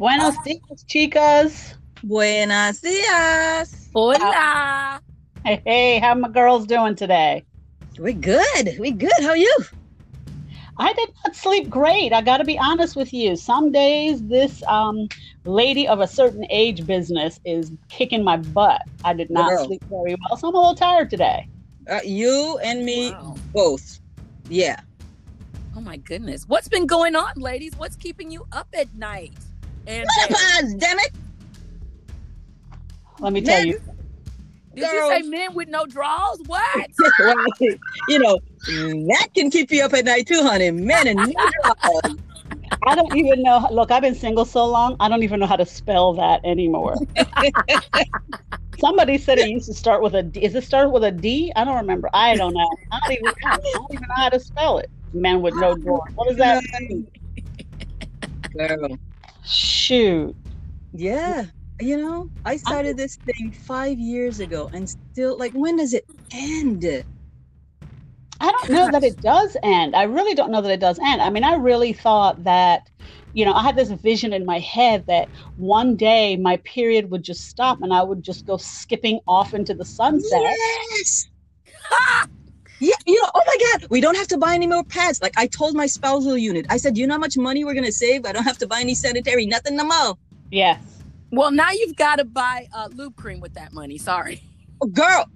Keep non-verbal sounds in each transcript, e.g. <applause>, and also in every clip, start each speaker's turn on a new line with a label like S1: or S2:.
S1: Buenos dias, chicas.
S2: Buenos dias.
S3: Hola.
S1: Hey, hey, how my girls doing today?
S2: We're good. We good. How are you?
S1: I did not sleep great. I got to be honest with you. Some days this um, lady of a certain age business is kicking my butt. I did not
S2: Girl.
S1: sleep very well, so I'm a little tired today.
S2: Uh, you and me
S3: Wow.
S2: both. Yeah.
S3: Oh my goodness. What's been going on, ladies? What's keeping you up at night? And
S2: Menopause, damn it.
S1: Let me tell
S2: Men-
S1: you.
S3: did you say
S2: girls.
S3: men with no draws? What? <laughs>
S2: You know, that can keep you up at night too, honey. Men and neutral.
S1: I don't even know. Look, I've been single so long, I don't even know how to spell that anymore. <laughs> Somebody said it used to start with a D. Is it start with a D? I don't remember. I don't know. I don't even know. I don't even know how to spell it. Men with no oh, drawer. What does that mean?
S2: Girl.
S1: Shoot.
S2: Yeah. You know, I started this thing five years ago and still, like, when does it end?
S1: I don't know that it does end. I really don't know that it does end. I mean, I really thought that, you know, I had this vision in my head that one day my period would just stop and I would just go skipping off into the sunset.
S2: Yes. <laughs> Yeah, you know, oh my God, we don't have to buy any more pads. Like I told my spousal unit, I said, you know how much money we're gonna save? I don't have to buy any sanitary, nothing no more.
S1: Yeah.
S3: Well, now you've got to buy uh, lube cream with that money. Sorry.
S2: Oh, girl,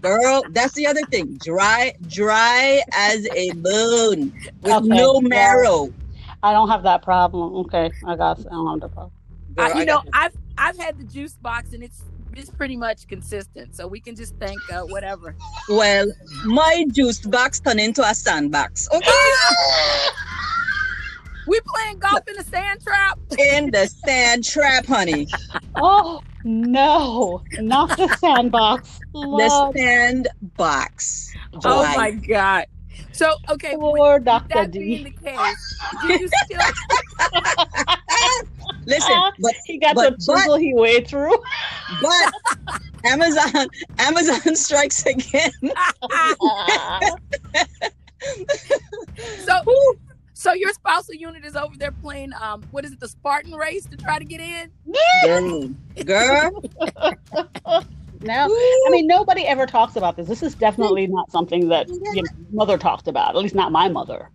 S2: girl, that's the other thing. Dry, dry as a bone with
S1: Okay,
S2: no marrow.
S1: I don't have that problem. Okay. I got I don't have that problem.
S2: Girl,
S3: I, you
S2: I
S3: know,
S2: you.
S3: I've I've had the juice box and it's it's pretty much consistent. So we can just thank uh, whatever.
S2: well, my juice box turned into a sandbox. Okay, <laughs>
S3: We playing golf in the sand trap.
S2: in the sand trap, honey. <laughs>
S1: Oh no, not the sandbox.
S2: The
S1: Lord,
S2: sandbox.
S3: Oh
S2: Dry.
S3: my god. So okay, with
S1: poor Dr.
S3: that being
S1: D.
S3: the case, do you still <laughs>
S2: Listen, but
S1: He got
S2: but-
S1: the chisel he wade through.
S2: but <laughs> Amazon, Amazon strikes again. <laughs> <laughs>
S3: so so your spousal unit is over there playing um what is it the Spartan race to try to get in?
S2: Girl, girl.
S1: No, I mean nobody ever talks about this. This is definitely not something that you know, mother talked about. At least not my mother.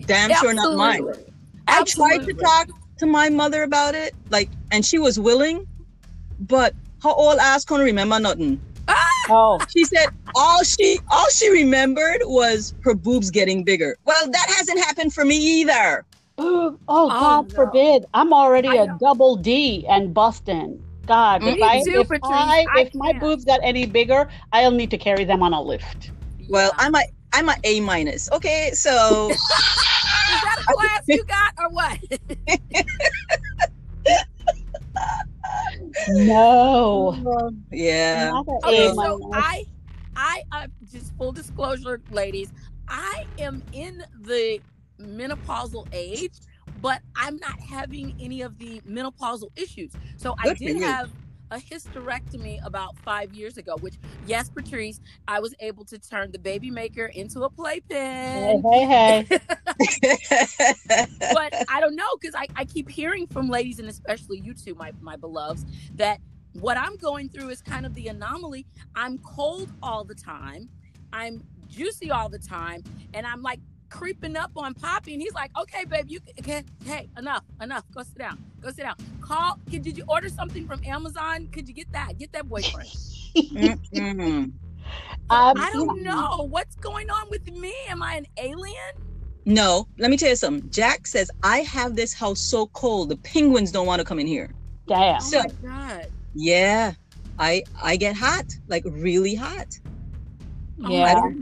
S2: damn sure not mine.
S3: Absolutely.
S2: I tried to talk to my mother about it, like, and she was willing, but her old ass couldn't remember nothing. Ah!
S1: Oh,
S2: She said all she all she remembered was her boobs getting bigger. Well, that hasn't happened for me either. <gasps>
S1: Oh, oh, God
S3: no.
S1: forbid! I'm already
S3: I
S1: a
S3: know.
S1: double D and busting. God, if I
S3: too,
S1: if
S3: Patrice.
S1: I
S3: I
S1: if my boobs got any bigger, I'll need to carry them on a lift.
S2: Well,
S3: Yeah.
S2: I'm a I'm a A minus. Okay, so <laughs>
S3: is that <laughs> a class you got or what? <laughs>
S1: No,
S2: yeah.
S1: not
S3: Okay, so. I, I, uh, just full disclosure, ladies, I am in the menopausal age, but I'm not having any of the menopausal issues. So I
S2: Good for
S3: did have a hysterectomy about five years ago, which, yes, Patrice, I was able to turn the baby maker into a
S1: Hey,
S3: playpen.
S1: hey, hey. <laughs>
S3: but I don't know because I, I keep hearing from ladies and especially you two, my my beloveds, that what I'm going through is kind of the anomaly. I'm cold all the time, I'm juicy all the time, and I'm like creeping up on Poppy, and he's like, "Okay, babe, you can, hey, enough, enough. Go sit down. Go sit down. Call. Could did you order something from Amazon? Could you get that? Get that boyfriend."
S2: Mm-mm. <laughs>
S1: Um,
S3: I don't know what's going on with me. Am I an alien?
S2: No, let me tell you something. Jack says I have this house so cold the penguins don't want to come in here.
S1: Damn.
S3: Oh my god.
S2: Yeah, I I get hot, like really hot.
S3: Oh
S1: Yeah.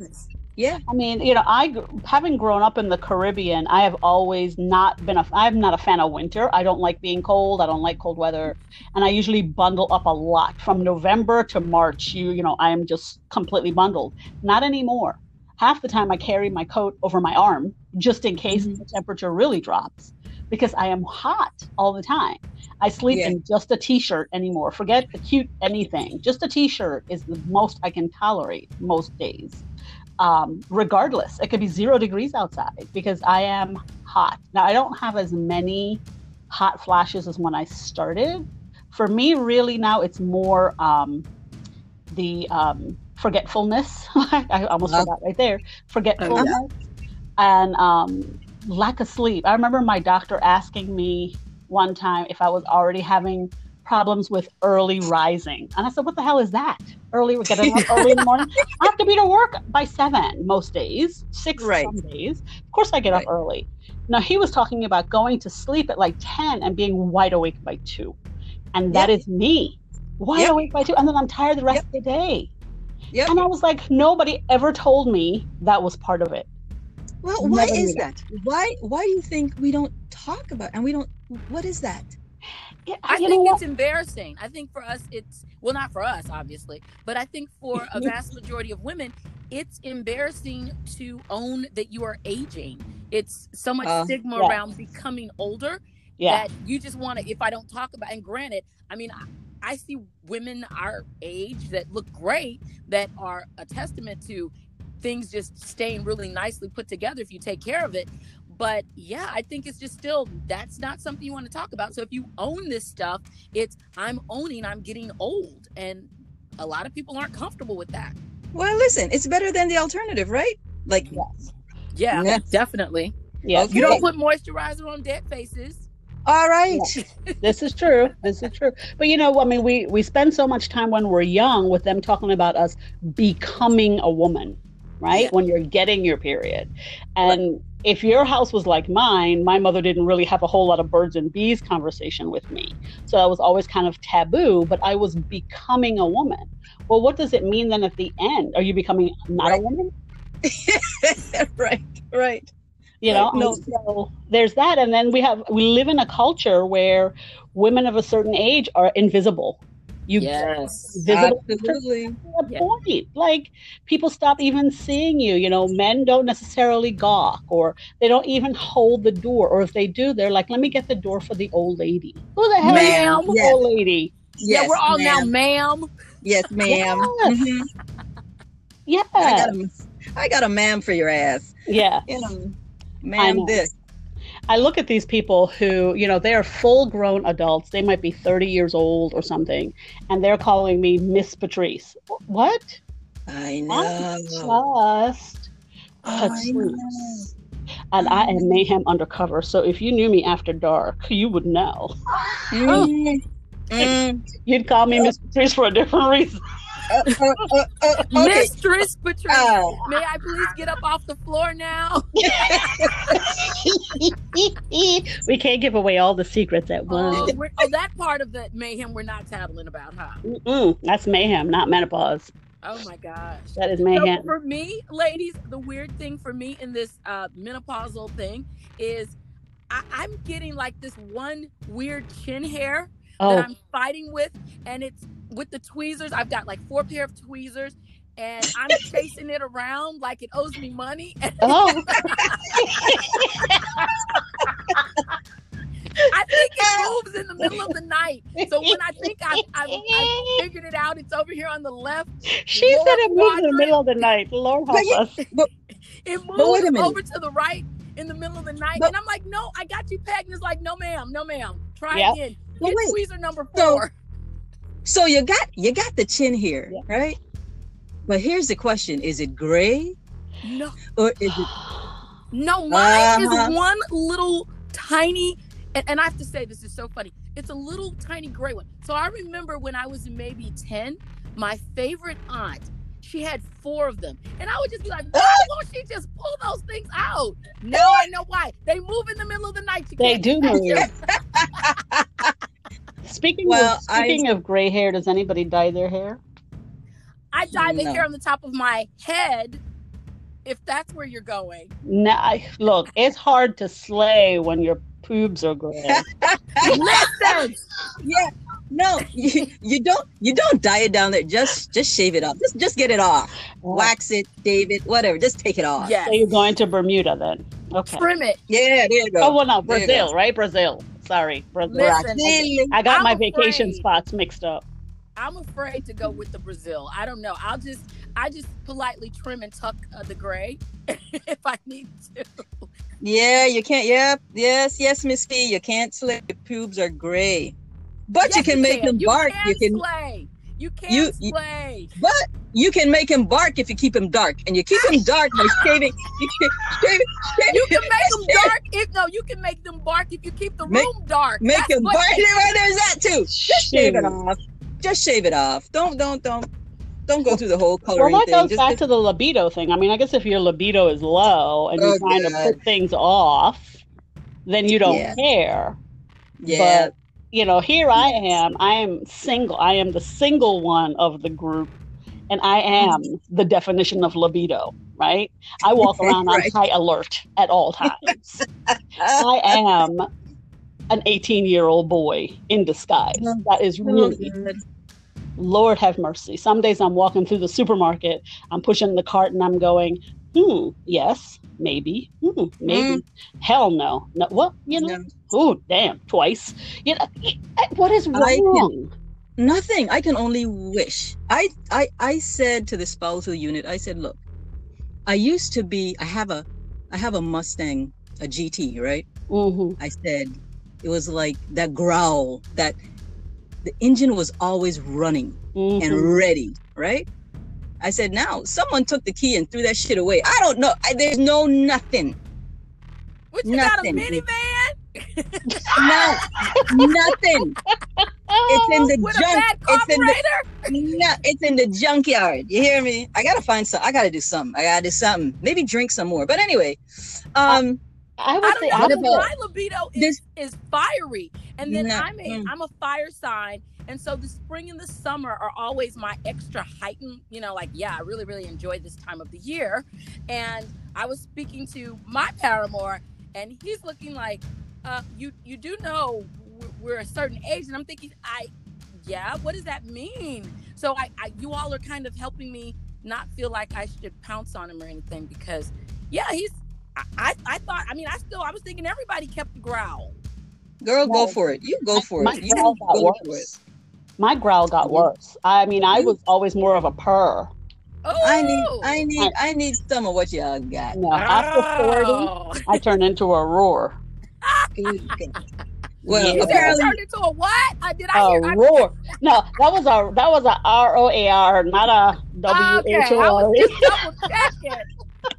S2: Yeah,
S1: I mean, you know, I having grown up in the Caribbean, I have always not been a. I'm not a fan of winter. I don't like being cold. I don't like cold weather, and I usually bundle up a lot from November to March. You, you know, I am just completely bundled. Not anymore. Half the time, I carry my coat over my arm just in case
S2: Mhm.
S1: the temperature really drops, because I am hot all the time. I sleep
S2: Yeah.
S1: in just a t-shirt anymore. Forget the cute anything. Just a t-shirt is the most I can tolerate most days um, regardless. It could be zero degrees outside because I am hot. Now, I don't have as many hot flashes as when I started. For me, really now it's more um, the um, forgetfulness. <laughs> I almost
S2: Uh,
S1: forgot right there. Forgetfulness and um, lack of sleep. I remember my doctor asking me one time if I was already having problems with early rising, and I said, "What the hell is that? Early getting <laughs> up early in the morning? I have to be to work by seven most days, six
S2: Right.
S1: some days. Of course, I get
S2: Right.
S1: up early." Now he was talking about going to sleep at like ten and being wide awake by two, and that is me, wide
S2: Yep.
S1: awake by two, and then I'm tired the rest
S2: Yep.
S1: of the day.
S2: Yep.
S1: And I was like, nobody ever told me that was part of it.
S2: Well, why
S1: Never
S2: is that? Why why do you think we don't talk about and we don't what is that?
S1: Yeah,
S3: I think it's embarrassing. I think for us, it's well, not for us, obviously, but I think for <laughs> a vast majority of women, it's embarrassing to own that you are aging. It's so much
S2: Uh,
S3: stigma
S1: yeah.
S3: around becoming older
S1: yeah.
S3: that you just want to. If I don't talk about, and granted, I mean, I, I see women our age that look great that are a testament to things just staying really nicely put together if you take care of it. But yeah, I think it's just still that's not something you want to talk about. So if you own this stuff, it's I'm owning I'm getting old, and a lot of people aren't comfortable with that.
S2: Well, listen, it's better than the alternative, right? Like
S1: Yes.
S3: Yeah,
S2: Yeah.
S3: definitely.
S1: Yes.
S2: Okay.
S3: You don't put moisturizer on dead faces.
S2: all right.
S1: this is true. This is true. But you know, I mean, we we spend so much time when we're young with them talking about us becoming a woman, right?
S3: Yeah.
S1: When you're getting your period, and if your house was like mine, my mother didn't really have a whole lot of birds and bees conversation with me, so that was always kind of taboo. But I was becoming a woman. Well, what does it mean then at the end? Are you becoming not a woman? <laughs>
S2: right, right.
S1: you know
S2: Right, no.
S1: so there's that and then we have we live in a culture where women of a certain age are invisible you
S3: Yes.
S2: Absolutely.
S1: to a
S3: Yeah.
S1: point like people stop even seeing you you know men don't necessarily gawk or they don't even hold the door or if they do they're like let me get the door for the old lady who the hell
S3: Ma'am.
S1: is the
S2: Yes.
S1: old lady
S2: Yes,
S3: yeah, we're all now,
S2: ma'am.
S3: ma'am.
S2: Yes, ma'am.
S1: Yes.
S2: Mhm.
S1: yeah
S2: I got a, I got a ma'am for your ass.
S1: yeah
S2: You know, ma'am, this.
S1: I look at these people who, you know, they are full grown adults. They might be 30 years old or something, and they're calling me Miss Patrice. What?
S2: I know.
S1: I'm just
S2: I
S1: Patrice. And I am mayhem undercover. So if you knew me after dark, you would know. <laughs>
S2: Mm, mm, <laughs>
S1: You'd call me Miss Patrice for a different reason.
S2: Uh, uh, uh, uh, okay.
S3: Mistress Patrice.
S2: Oh.
S3: May I please get up off the floor now? <laughs>
S1: we can't give away all the secrets at once.
S3: Oh, oh, that part of the mayhem we're not tattling about, huh?
S1: Mm-mm, that's mayhem, not menopause.
S3: Oh my gosh.
S1: That is
S3: So
S1: mayhem.
S3: for me, ladies, the weird thing for me in this uh, menopausal thing is I- I'm getting like this one weird chin hair
S1: Oh,
S3: that I'm fighting with, and it's with the tweezers. I've got like four pair of tweezers, and I'm chasing it around like it owes me money. <laughs>
S1: oh. <laughs>
S3: I think it moves in the middle of the night. So when I think I've, I've, I've figured it out, it's over here on the left.
S1: She said it moved in the middle of the night. Lord help
S2: But you-
S1: us. <laughs>
S3: It
S2: But wait
S3: moves
S2: minute.
S3: over to the right in the middle of the night,
S2: But-
S3: and I'm like, "No, I got you pegged." And it's like, "No, ma'am, no, ma'am. Try
S1: Yep.
S3: again.
S2: But
S3: Get
S2: wait.
S3: tweezer number four.
S2: So you got you got the chin here,
S1: Yeah.
S2: right? But here's the question: Is it gray
S3: No,
S2: or is it? <sighs>
S3: no, mine
S2: Uh-huh.
S3: is one little tiny. And, and I have to say, this is so funny. It's a little tiny gray one. So I remember when I was maybe ten, my favorite aunt. She had four of them. And I would just be like, why won't she just pull those things out? No, I know why. They move in the middle of the night. You
S1: They
S3: can't
S1: do move. <laughs> <laughs>
S3: them.
S1: Speaking
S2: Well,
S1: of speaking of gray hair, does anybody dye their hair?
S3: I dye the
S2: No.
S3: hair on the top of my head, if that's where you're going.
S1: No, I, look, it's hard to slay when your pubes are gray. <laughs>
S3: Listen,
S2: Yeah. No, you, you don't you don't dye it down there. Just just shave it off. Just just get it off. Oh. Wax it, David, whatever. Just take it off.
S3: Yeah.
S1: So you're going to Bermuda then? Okay.
S3: trim it.
S2: Yeah, there you go.
S1: Oh well, no, Brazil, right? Brazil. Sorry, Brazil.
S3: Listen,
S2: Brazil.
S1: I got
S3: I'm
S1: my vacation spots mixed up.
S3: I'm afraid to go with the Brazil. I don't know. I'll just, I just politely trim and tuck uh, the gray <laughs> if I need to.
S2: Yeah, you can't. Yep. Yes, yes, Miss P. You can't slip. Your pubes are gray. But
S3: Yes,
S2: you can make them
S3: You
S2: bark.
S3: can
S2: You can
S3: slay. You can
S2: You- you-
S3: slay.
S2: but you can make him bark if you keep him dark. And you keep him <laughs> dark by shaving. You can shave, shave,
S3: You can make them
S2: shave- <laughs>
S3: dark. If no, you can make them bark if you keep the
S2: Make-
S3: room dark.
S2: Make
S3: That's
S2: him bark. <laughs> Right, there's that too. Just shave it off. Just shave it off. Don't don't don't don't go through the whole
S1: Well,
S2: coloring
S1: that
S2: thing.
S1: goes
S2: Just,
S1: back to the libido thing. I mean, I guess if your libido is low and you're
S2: Oh,
S1: trying to put things off, then you don't
S2: Yeah.
S1: care.
S2: yeah.
S1: But you know, here I am. I am single. I am the single one of the group, and I am mm-hmm. the definition of libido. Right? I walk <laughs> around
S2: Right.
S1: on high alert at all times. I am an 18 year old boy in disguise. Mm-hmm. That is mm-hmm. really Lord have mercy. Some days I'm walking through the supermarket, I'm pushing the cart and I'm going, hmm, yes, maybe, hmm, maybe, hell no. no. Well, you know,
S2: No.
S1: oh, damn, twice. You know, what is
S2: can-
S1: wrong?
S2: Nothing. I can only wish. I I I said to the spousal unit, I said, look, I used to be. I have a, I have a Mustang, a GT, right?
S1: hmm
S2: I said, it was like that growl that the engine was always running
S1: hmm
S2: and ready, right? I said, now someone took the key and threw that shit away. I don't know. I, there's no nothing.
S3: What you got a minivan?
S2: No, nothing. It's in the
S3: with
S2: junk.
S3: bad
S2: It's in the? No, it's in the junkyard. You hear me? I gotta find some. I gotta do something. I gotta do something. Maybe drink some more. But anyway, um,
S1: I
S3: I
S1: would
S3: don't
S1: say,
S3: know.
S1: I would
S2: about
S3: my libido is, is fiery, and then
S2: No,
S3: I'm a
S2: mm.
S3: am a fire sign, and so the spring and the summer are always my extra heightened. You know, like yeah, I really really enjoy this time of the year. And I was speaking to my paramour, and he's looking like, uh, you you do know we're- we're a certain age, and I'm thinking, I yeah, what does that mean? So I, I you all are kind of helping me not feel like I should pounce on him or anything because yeah, he's I, I, I thought I mean I still I was thinking everybody kept the growl.
S2: girl, go for it. You go for it. You
S1: growl
S2: go
S1: got
S2: for it.
S1: Worse. My growl got worse. I mean, I was always more of a purr.
S3: Oh
S2: I need, I need, I need some of what y'all got.
S1: No, after 40,
S3: Oh.
S1: I turned into a roar.
S2: Good <laughs> God. Well,
S1: Yeah.
S3: You
S2: apparently,
S3: turned into a what? I did I
S1: A
S3: hear I-
S1: roar. No, that was a that was a R O A R, not a W
S3: Okay,
S1: H
S3: I
S1: O
S3: was
S1: R.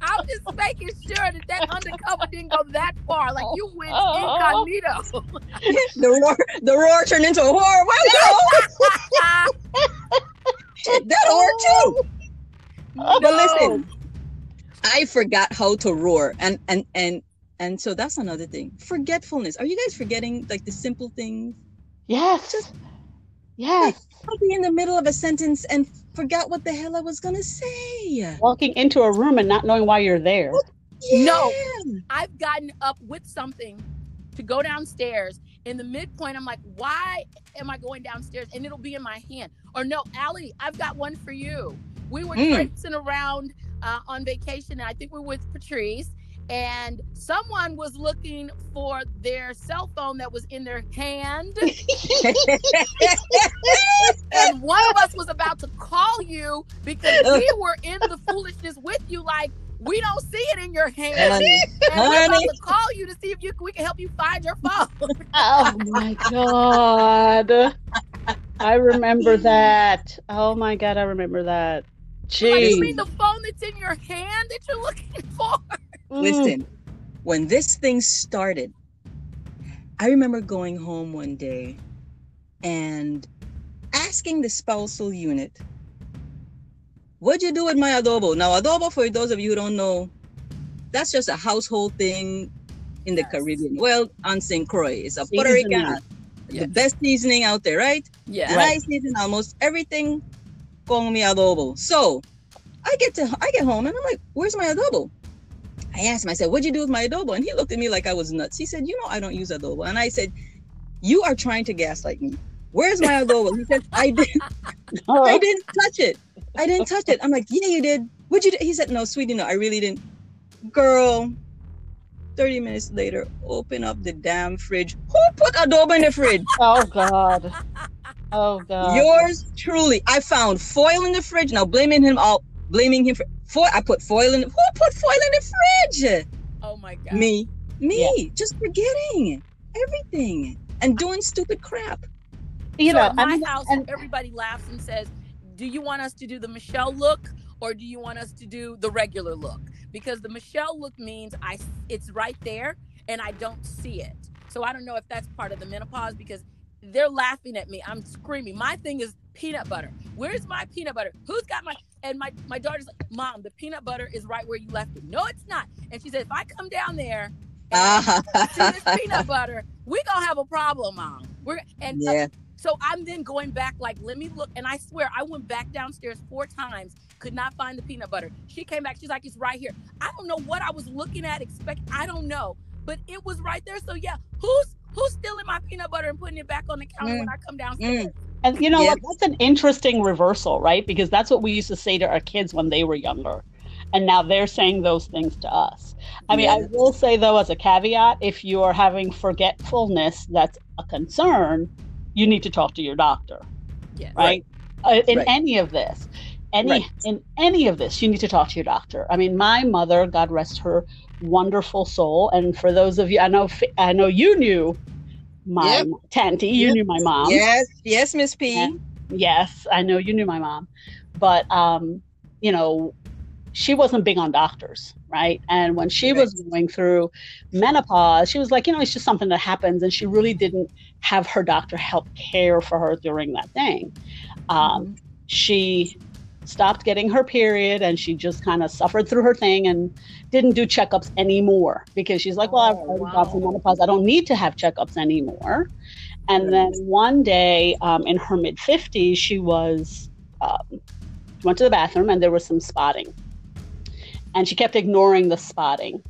S3: just double checking. I'm just making sure that that undercover didn't go that far. Like you went
S1: Oh.
S3: incognito. <laughs>
S2: the roar, the roar turned into a horror. Well, <laughs> no, that'll work too. But listen, I forgot how to roar, and and and and so that's another thing. Forgetfulness. Are you guys forgetting like the simple things?
S1: Yes. Yes.
S2: I'll be in the middle of a sentence and forgot what the hell I was gonna say.
S1: Walking into a room and not knowing why you're there.
S3: No. I've gotten up with something to go downstairs. In the midpoint, I'm like, why am I going downstairs? And it'll be in my hand. Or no, Allie, I've got one for you. We were
S2: Mm.
S3: traipsing around uh, on vacation, and I think we we're with Patrice. And someone was looking for their cell phone that was in their hand. <laughs> and one of us was about to call you because we were in the foolishness with you, like, we don't see it in your hand.
S2: Honey,
S3: And we're about to call you to see if you we can help you find your phone.
S1: Oh my god. I remember that. Oh my god, I remember that.
S3: Like, you mean the phone that's in your hand that you're looking for?
S1: Mm.
S2: Listen, when this thing started, I remember going home one day and asking the spousal unit, What'd you do with my adobo? Now, adobo, for those of you who don't know, that's just a household thing in the
S3: Yes.
S2: Caribbean. Well, on St. Croix, it's a Puerto Rican,
S3: Yes.
S2: the best seasoning out there, right?
S3: Yeah.
S2: And I season almost everything con mi adobo. So I get to I get home and I'm like, where's my adobo? I asked him, I said, what'd you do with my adobo? And he looked at me like I was nuts. He said, you know, I don't use adobo. And I said, you are trying to gaslight me. Where's my adobo? He said, I didn't <laughs> I didn't touch it. I didn't touch it. I'm like, yeah, you did. What'd you do? He said, no, sweetie, no, I really didn't. Girl, 30 minutes later, open up the damn fridge. Who put adobo in the fridge?
S1: Oh god. Oh god.
S2: Yours truly. I found foil in the fridge. Now blaming him all blaming him for foil. I put foil in who put foil in the fridge?
S3: Oh my god.
S2: Me. Me. Just forgetting everything. and doing stupid crap.
S1: You
S3: so
S1: know,
S3: at my
S1: I mean,
S3: house,
S1: and-
S3: everybody laughs and says, "Do you want us to do the Michelle look, or do you want us to do the regular look?" Because the Michelle look means I, it's right there, and I don't see it. So I don't know if that's part of the menopause because they're laughing at me. I'm screaming. My thing is peanut butter. Where's my peanut butter? Who's got my? And my my daughter's like, "Mom, the peanut butter is right where you left it." No, it's not. And she said, "If I come down there." And ah. <laughs> see this peanut butter, we gonna have a problem, mom. We're and
S2: yeah.
S3: so I'm then going back, like, let me look. And I swear, I went back downstairs four times, could not find the peanut butter. She came back, she's like, it's right here. I don't know what I was looking at, expect, I don't know, but it was right there. So yeah, who's who's stealing my peanut butter and putting it back on the counter
S2: Mm.
S3: when I come downstairs?
S1: And you know
S2: Yeah.
S1: what? That's an interesting reversal, right? Because that's what we used to say to our kids when they were younger. And now they're saying those things to us. I mean, I will say, though, as a caveat, if you are having forgetfulness that's a concern, you need to talk to your doctor,
S3: Yes.
S1: right? Uh, in
S2: Right.
S1: any of this. Any
S2: Right.
S1: in any of this, you need to talk to your doctor. I mean, my mother, God rest her wonderful soul, and for those of you, I know, I know you knew my
S2: Yep.
S1: Tanty, you
S2: Yep.
S1: knew my mom.
S2: Yes, yes, Miss P.
S1: Yeah. Yes, I know you knew my mom, but um, you know, she wasn't big on doctors, right? And when she was going through menopause, she was like, you know, it's just something that happens, and she really didn't have her doctor help care for her during that thing. Um, she stopped getting her period, and she just kind of suffered through her thing and didn't do checkups anymore because she's like, well, I've
S3: Oh,
S1: already
S3: wow.
S1: gone through menopause, I don't need to have checkups anymore. And then one day um, in her mid 50s, she was um, went to the bathroom and there was some spotting. And she kept ignoring the spotting,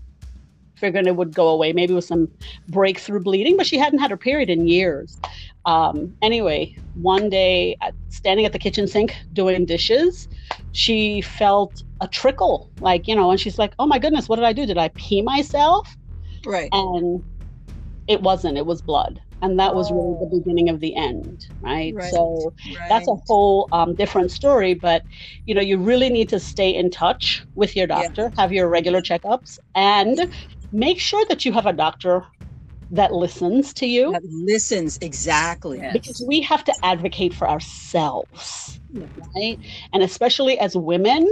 S1: figuring it would go away. Maybe it was some breakthrough bleeding, but she hadn't had her period in years. Um, anyway, one day, at, standing at the kitchen sink doing dishes, she felt a trickle, like, you know, and she's like, oh my goodness, what did I do? Did I pee myself?
S2: Right.
S1: and it wasn't it was blood and that was really the
S3: Oh.
S1: beginning of the end right,
S2: Right.
S1: so
S2: right.
S1: that's a whole um, different story but you know you really need to stay in touch with your
S2: Yeah.
S1: doctor have your regular checkups and make sure that you have a doctor that listens to you
S2: That listens exactly.
S3: Yes.
S1: because we have to advocate for ourselves right and especially as women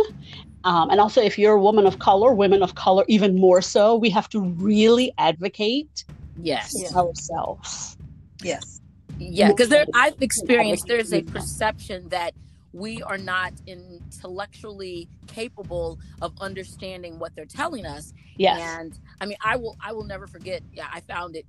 S1: um, and also if you're a woman of color women of color even more so we have to really advocate
S3: Yes.
S1: for ourselves
S2: Yes.
S3: Yeah, because I've experienced there's a perception that we are not intellectually capable of understanding what they're telling us.
S1: yes
S3: And I mean, I will I will never forget. Yeah, I found it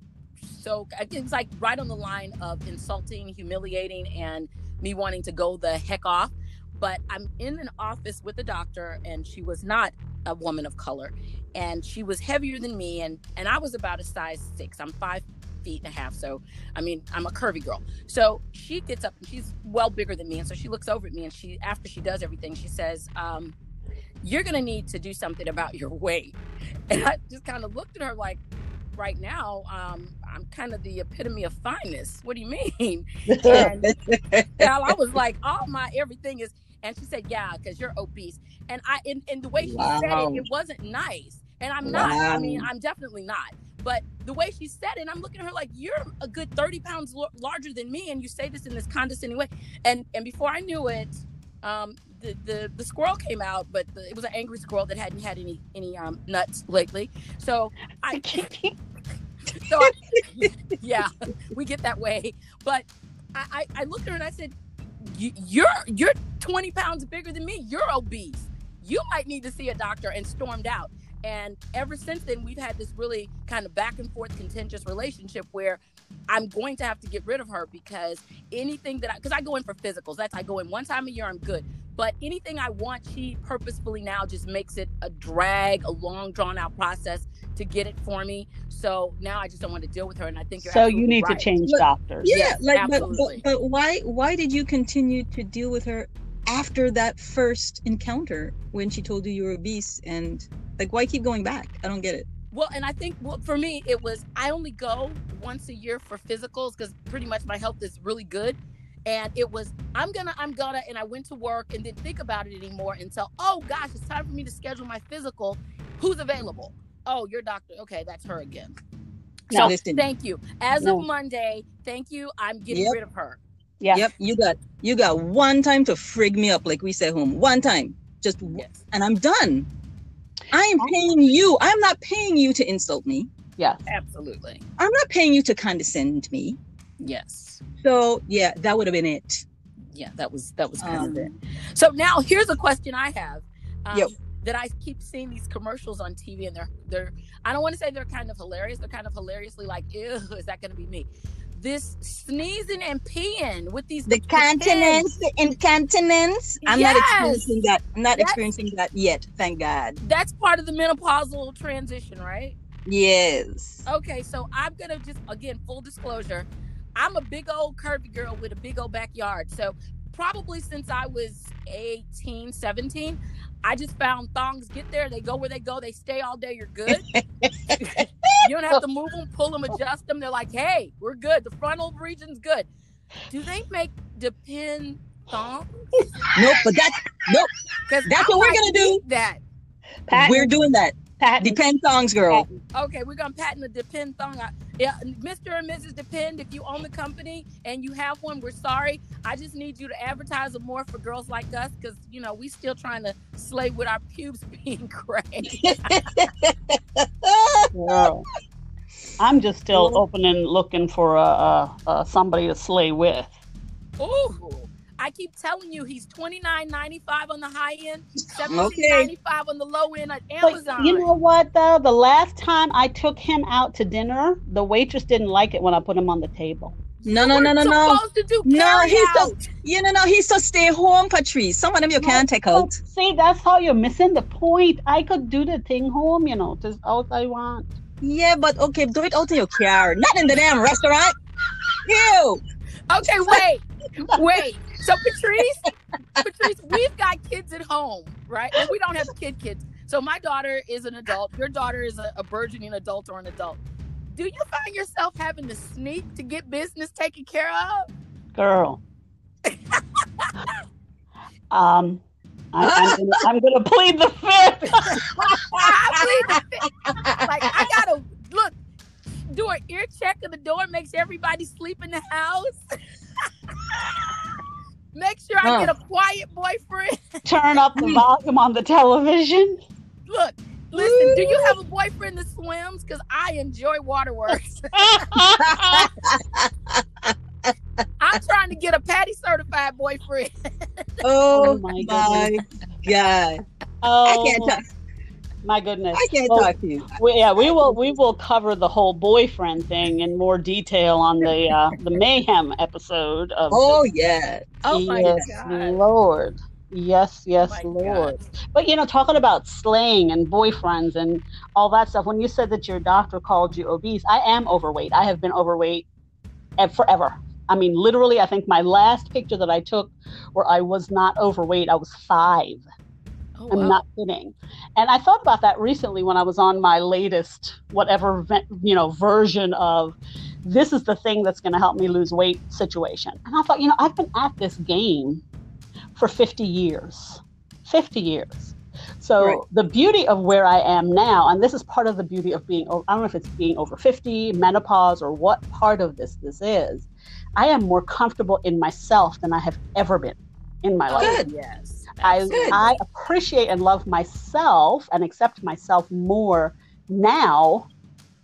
S3: so it's like right on the line of insulting, humiliating, and me wanting to go the heck off. But I'm in an office with a doctor, and she was not a woman of color, and she was heavier than me, and and I was about a size six. I'm five feet and a half, so I mean I'm a curvy girl. So she gets up and she's well bigger than me, and so she looks over at me, and she after she does everything, she says, um, "You're gonna need to do something about your weight." <laughs> And I just kind of looked at her like, right now, um, I'm kind of the epitome of fineness. What do you mean? <laughs> And Gal, I was like, all my everything is. And she said, yeah, because you're obese. And I, in, and the way she said it, it wasn't nice. And I'm not. I mean, I'm definitely not. But the way she said it, I'm looking at her like, you're a good 30 pounds lo- larger than me, and you say this in this condescending way. And and before I knew it, um, the, the the squirrel came out, but the, it was an angry squirrel that hadn't had any any um, nuts lately. So I <laughs> <laughs> so I, <laughs> yeah, we get that way. But I, I, I looked at her and I said, "You're you're 20 pounds bigger than me. You're obese. You might need to see a doctor." And stormed out. And ever since then, we've had this really kind of back and forth contentious relationship where I'm going to have to get rid of her because anything that I, because I go in for physicals, that's I go in one time a year, I'm good. But anything I want, she purposefully now just makes it a drag, a long, drawn out process to get it for me. So now I just don't want to deal with her. And I think you're
S1: so you need
S3: right.
S1: to change
S2: But-
S1: doctors
S2: Yeah,
S3: Yes,
S2: like but, but
S3: absolutely.
S2: but why why did you continue to deal with her after that first encounter when she told you you were obese and like why keep going back? I don't get it.
S3: Well, and I think well, for me, it was I only go once a year for physicals because pretty much my health is really good. And it was I'm gonna I'm gonna and I went to work and didn't think about it anymore until oh gosh it's time for me to schedule my physical. Who's available? Oh, your doctor. Okay, that's her again. So
S2: Listen.
S3: thank you. As
S1: No.
S3: of Monday, thank you. I'm getting
S2: Yep.
S3: rid of her.
S1: Yeah.
S2: Yep, you got you got one time to frig me up, like we say home. One time. Just
S3: Yes.
S2: and I'm done. I am paying you. I'm not paying you to insult me.
S1: Yes.
S3: Absolutely.
S2: I'm not paying you to condescend me.
S3: Yes.
S2: So yeah, that would have been it.
S3: Yeah, that was that was kind of
S2: Um,
S3: it. So now here's a question I have. Um,
S2: Yep.
S3: That I keep seeing these commercials on TV, and they're they're. I don't want to say they're kind of hilarious. They're kind of hilariously like, ew, is that going to be me? This sneezing and peeing with these
S2: The continents, the incontinence. I'm not experiencing that. I'm not
S3: That's-
S2: experiencing that yet. Thank God.
S3: That's part of the menopausal transition, right?
S2: Yes.
S3: Okay, so I'm gonna just again full disclosure. I'm a big old curvy girl with a big old backyard. So probably since I was 18, 17, I just found thongs get there, they go where they go, they stay all day, you're good. <laughs> you don't have to move them, pull them, adjust them. They're like, hey, we're good. The frontal region's good. Do they make depend thongs?
S2: Nope. But that's nope.
S3: Because
S2: That's what we're gonna do.
S3: That
S1: Patent,
S2: We're doing that.
S1: Patent.
S2: Depend songs, girl.
S3: Okay, we're gonna patent the Depend thong. I- Yeah, Mr. and Mrs. Depend, if you own the company and you have one, we're sorry. I just need you to advertise it more for girls like us because you know we still trying to slay with our pubes <laughs> being gray.
S1: Girl. I'm just still
S2: Well-
S1: opening, looking for uh, uh, uh, somebody to slay with.
S3: Ooh. I keep telling you, he's twenty nine ninety five on the high end, seventeen
S2: Okay.
S3: ninety five on the low end at
S1: But
S3: Amazon.
S1: you know what, though? The last time I took him out to dinner, the waitress didn't like it when I put him on the table.
S2: No, no, no, no, no.
S3: Supposed to do
S2: No, he's
S3: out.
S2: so you know, no, he's so stay home, Patrice. Some of them you can't take out.
S1: see, that's how you're missing the point. I could do the thing home, you know, just all I want.
S2: Yeah, but okay, do it out in your car, not in the damn restaurant. Ew.
S3: Okay, wait, wait. So Patrice, Patrice, we've got kids at home, right? And we don't have kid kids. So my daughter is an adult. Your daughter is a, a burgeoning adult or an adult. Do you find yourself having to sneak to get business taken care of?
S1: Girl. um, I, I'm, gonna, I'm gonna plead the fifth.
S3: I plead the fifth. Like I gotta look, do an ear check of the door, makes everybody sleep in the house. <laughs> make sure I get a quiet boyfriend. <laughs>
S1: Turn up the volume on the television.
S3: Look, listen, do you have a boyfriend that swims? Because I enjoy waterworks. <laughs> I'm trying to get a patty certified boyfriend. <laughs>
S2: Oh,
S1: Oh my
S2: my god.
S1: oh,
S2: I can't talk.
S1: My goodness.
S2: I can't
S1: Well,
S2: talk to you.
S1: We, yeah, we will we will cover the whole boyfriend thing in more detail on the uh, the mayhem episode of
S2: Oh yeah.
S3: Oh my
S1: yes,
S3: God.
S1: Lord. Yes, yes,
S3: my
S1: Lord. But you know, talking about slaying and boyfriends and all that stuff. When you said that your doctor called you obese, I am overweight. I have been overweight forever. I mean, literally, I think my last picture that I took where I was not overweight, I was five.
S3: Oh,
S1: I'm
S3: wow.
S1: not kidding. And I thought about that recently when I was on my latest, whatever, you know, version of this is the thing that's going to help me lose weight situation. And I thought, you know, I've been at this game for 50 years. 50 years. So
S2: Right.
S1: the beauty of where I am now, and this is part of the beauty of being, I don't know if it's being over 50, menopause, or what part of this this is. I am more comfortable in myself than I have ever been in my
S3: Oh,
S1: life.
S2: Good.
S3: Yes.
S1: I. I appreciate and love myself and accept myself more now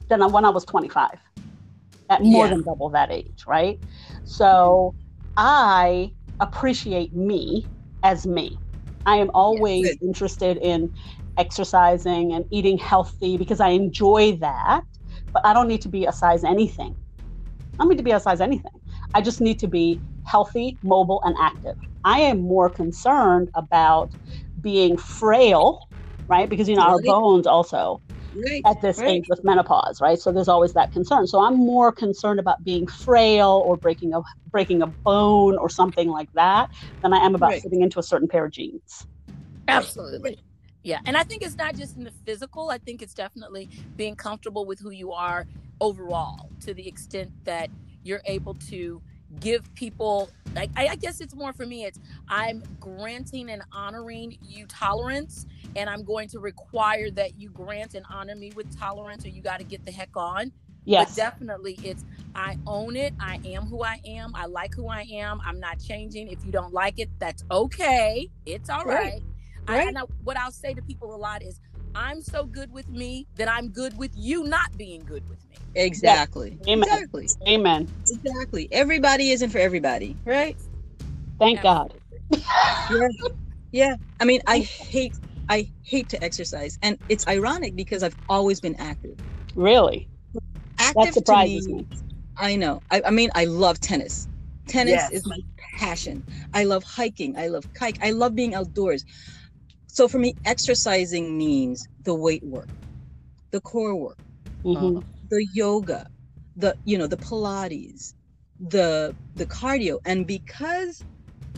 S1: than when I was 25, at more
S3: Yeah.
S1: than double that age, right? So I appreciate me as me. I am always interested in exercising and eating healthy because I enjoy that, but I don't need to be a size anything. I don't need to be a size anything. I just need to be healthy, mobile, and active. I am more concerned about being frail, right? Because you know our bones also
S2: Right.
S1: at this
S2: Right.
S1: age with menopause, right? So there's always that concern. So I'm more concerned about being frail or breaking a breaking a bone or something like that than I am about
S2: Right.
S1: fitting into a certain pair of jeans.
S3: Absolutely. Yeah. And I think it's not just in the physical, I think it's definitely being comfortable with who you are overall to the extent that you're able to give people like I, I guess it's more for me it's i'm granting and honoring you tolerance and i'm going to require that you grant and honor me with tolerance or you got to get the heck on
S1: Yes.
S3: But definitely it's I own it. I am who I am. I like who I am. I'm not changing. If you don't like it, that's okay. It's all
S2: Right.
S3: right. I,
S2: Right.
S3: and I, what I'll say to people a lot is, I'm so good with me that I'm good with you not being good with me.
S2: Exactly.
S1: Amen.
S2: Exactly.
S1: Amen.
S2: Exactly. Everybody isn't for everybody, right?
S1: Thank God. <laughs>
S2: Yeah. Yeah. I mean, I hate I hate to exercise. And it's ironic because I've always been active.
S1: Really.
S2: Active
S1: That surprises
S2: to
S1: me.
S2: I know. I, I mean, I love tennis. Tennis
S3: Yes.
S2: is my passion. I love hiking. I love kite. I love being outdoors. So for me, exercising means the weight work, the core work,
S1: Mhm.
S2: the yoga, the you know the Pilates, the the cardio, and because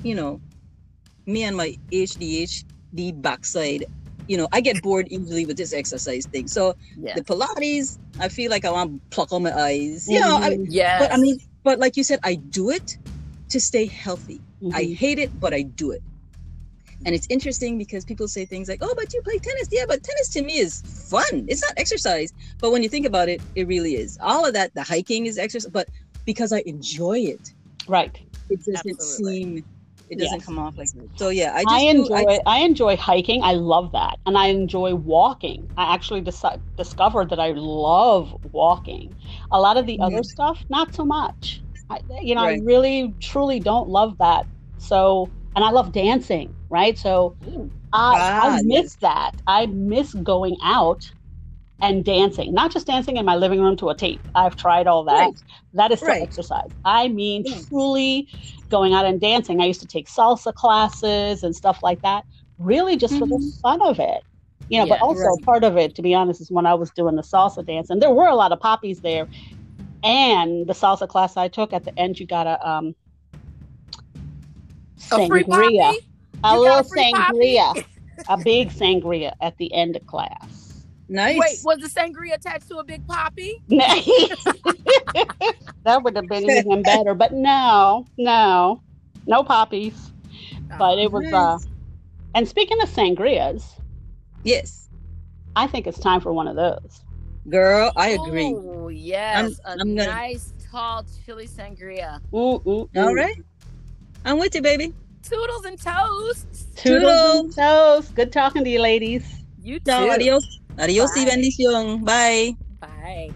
S2: you know me and my ADHD backside, you know I get bored easily with this exercise thing. So
S3: Yeah.
S2: the Pilates, I feel like I want to pluck on my eyes. You know, I.
S3: Yes.
S2: but I mean, but like you said, I do it to stay healthy. I
S1: Mhm.
S2: hate it, but I do it. And it's interesting because people say things like, "Oh, but you play tennis." Yeah, but tennis to me is fun. It's not exercise, but when you think about it, it really is. All of that, the hiking is exercise, but because I enjoy it,
S1: right.
S2: it doesn't
S3: Absolutely.
S2: seem, it doesn't
S1: Yes.
S2: come off like that. So yeah, I just
S1: I
S2: do-
S1: enjoy I, enjoy hiking. I love that, and I enjoy walking. I actually deci- discovered that I love walking. A lot of the
S2: Mhm.
S1: other stuff, not so much. I, you know,
S2: Right.
S1: I really truly don't love that. So, and I love dancing, right? So, I,
S2: Ah,
S1: I miss
S2: yes.
S1: that. I miss going out and dancing, not just dancing in my living room to a tape. I've tried all that.
S2: Right.
S1: That is
S2: Right.
S1: exercise. I mean,
S2: Yeah.
S1: truly going out and dancing. I used to take salsa classes and stuff like that, really just for the
S2: Mhm.
S1: fun of it. You know, but also
S2: Right.
S1: part of it, to be honest, is when I was doing the salsa dance, and there were a lot of poppies there. And the salsa class I took at the end, you got a um, sangria,
S3: poppy?
S1: a little
S3: a
S1: sangria, a big sangria at the end of class.
S2: nice.
S3: Wait, was the sangria attached to a big poppy? Nice. <laughs>
S1: That would have been even <laughs> better, but no, no, no poppies. But it was, uh, and speaking of sangrias,
S2: yes,
S1: I think it's time for one of those.
S2: girl, I agree.
S3: Oh yes, a
S2: I'm gonna-
S3: nice tall chili sangria.
S1: Mm, mm,
S2: All
S1: mm.
S2: right, I'm with you, baby.
S3: Toodles and toasts.
S1: Toodles and toast. Good talking to you, ladies.
S3: You too.
S2: Ciao, adios, adios y
S3: Bye.
S2: bendición. Bye.
S3: Bye.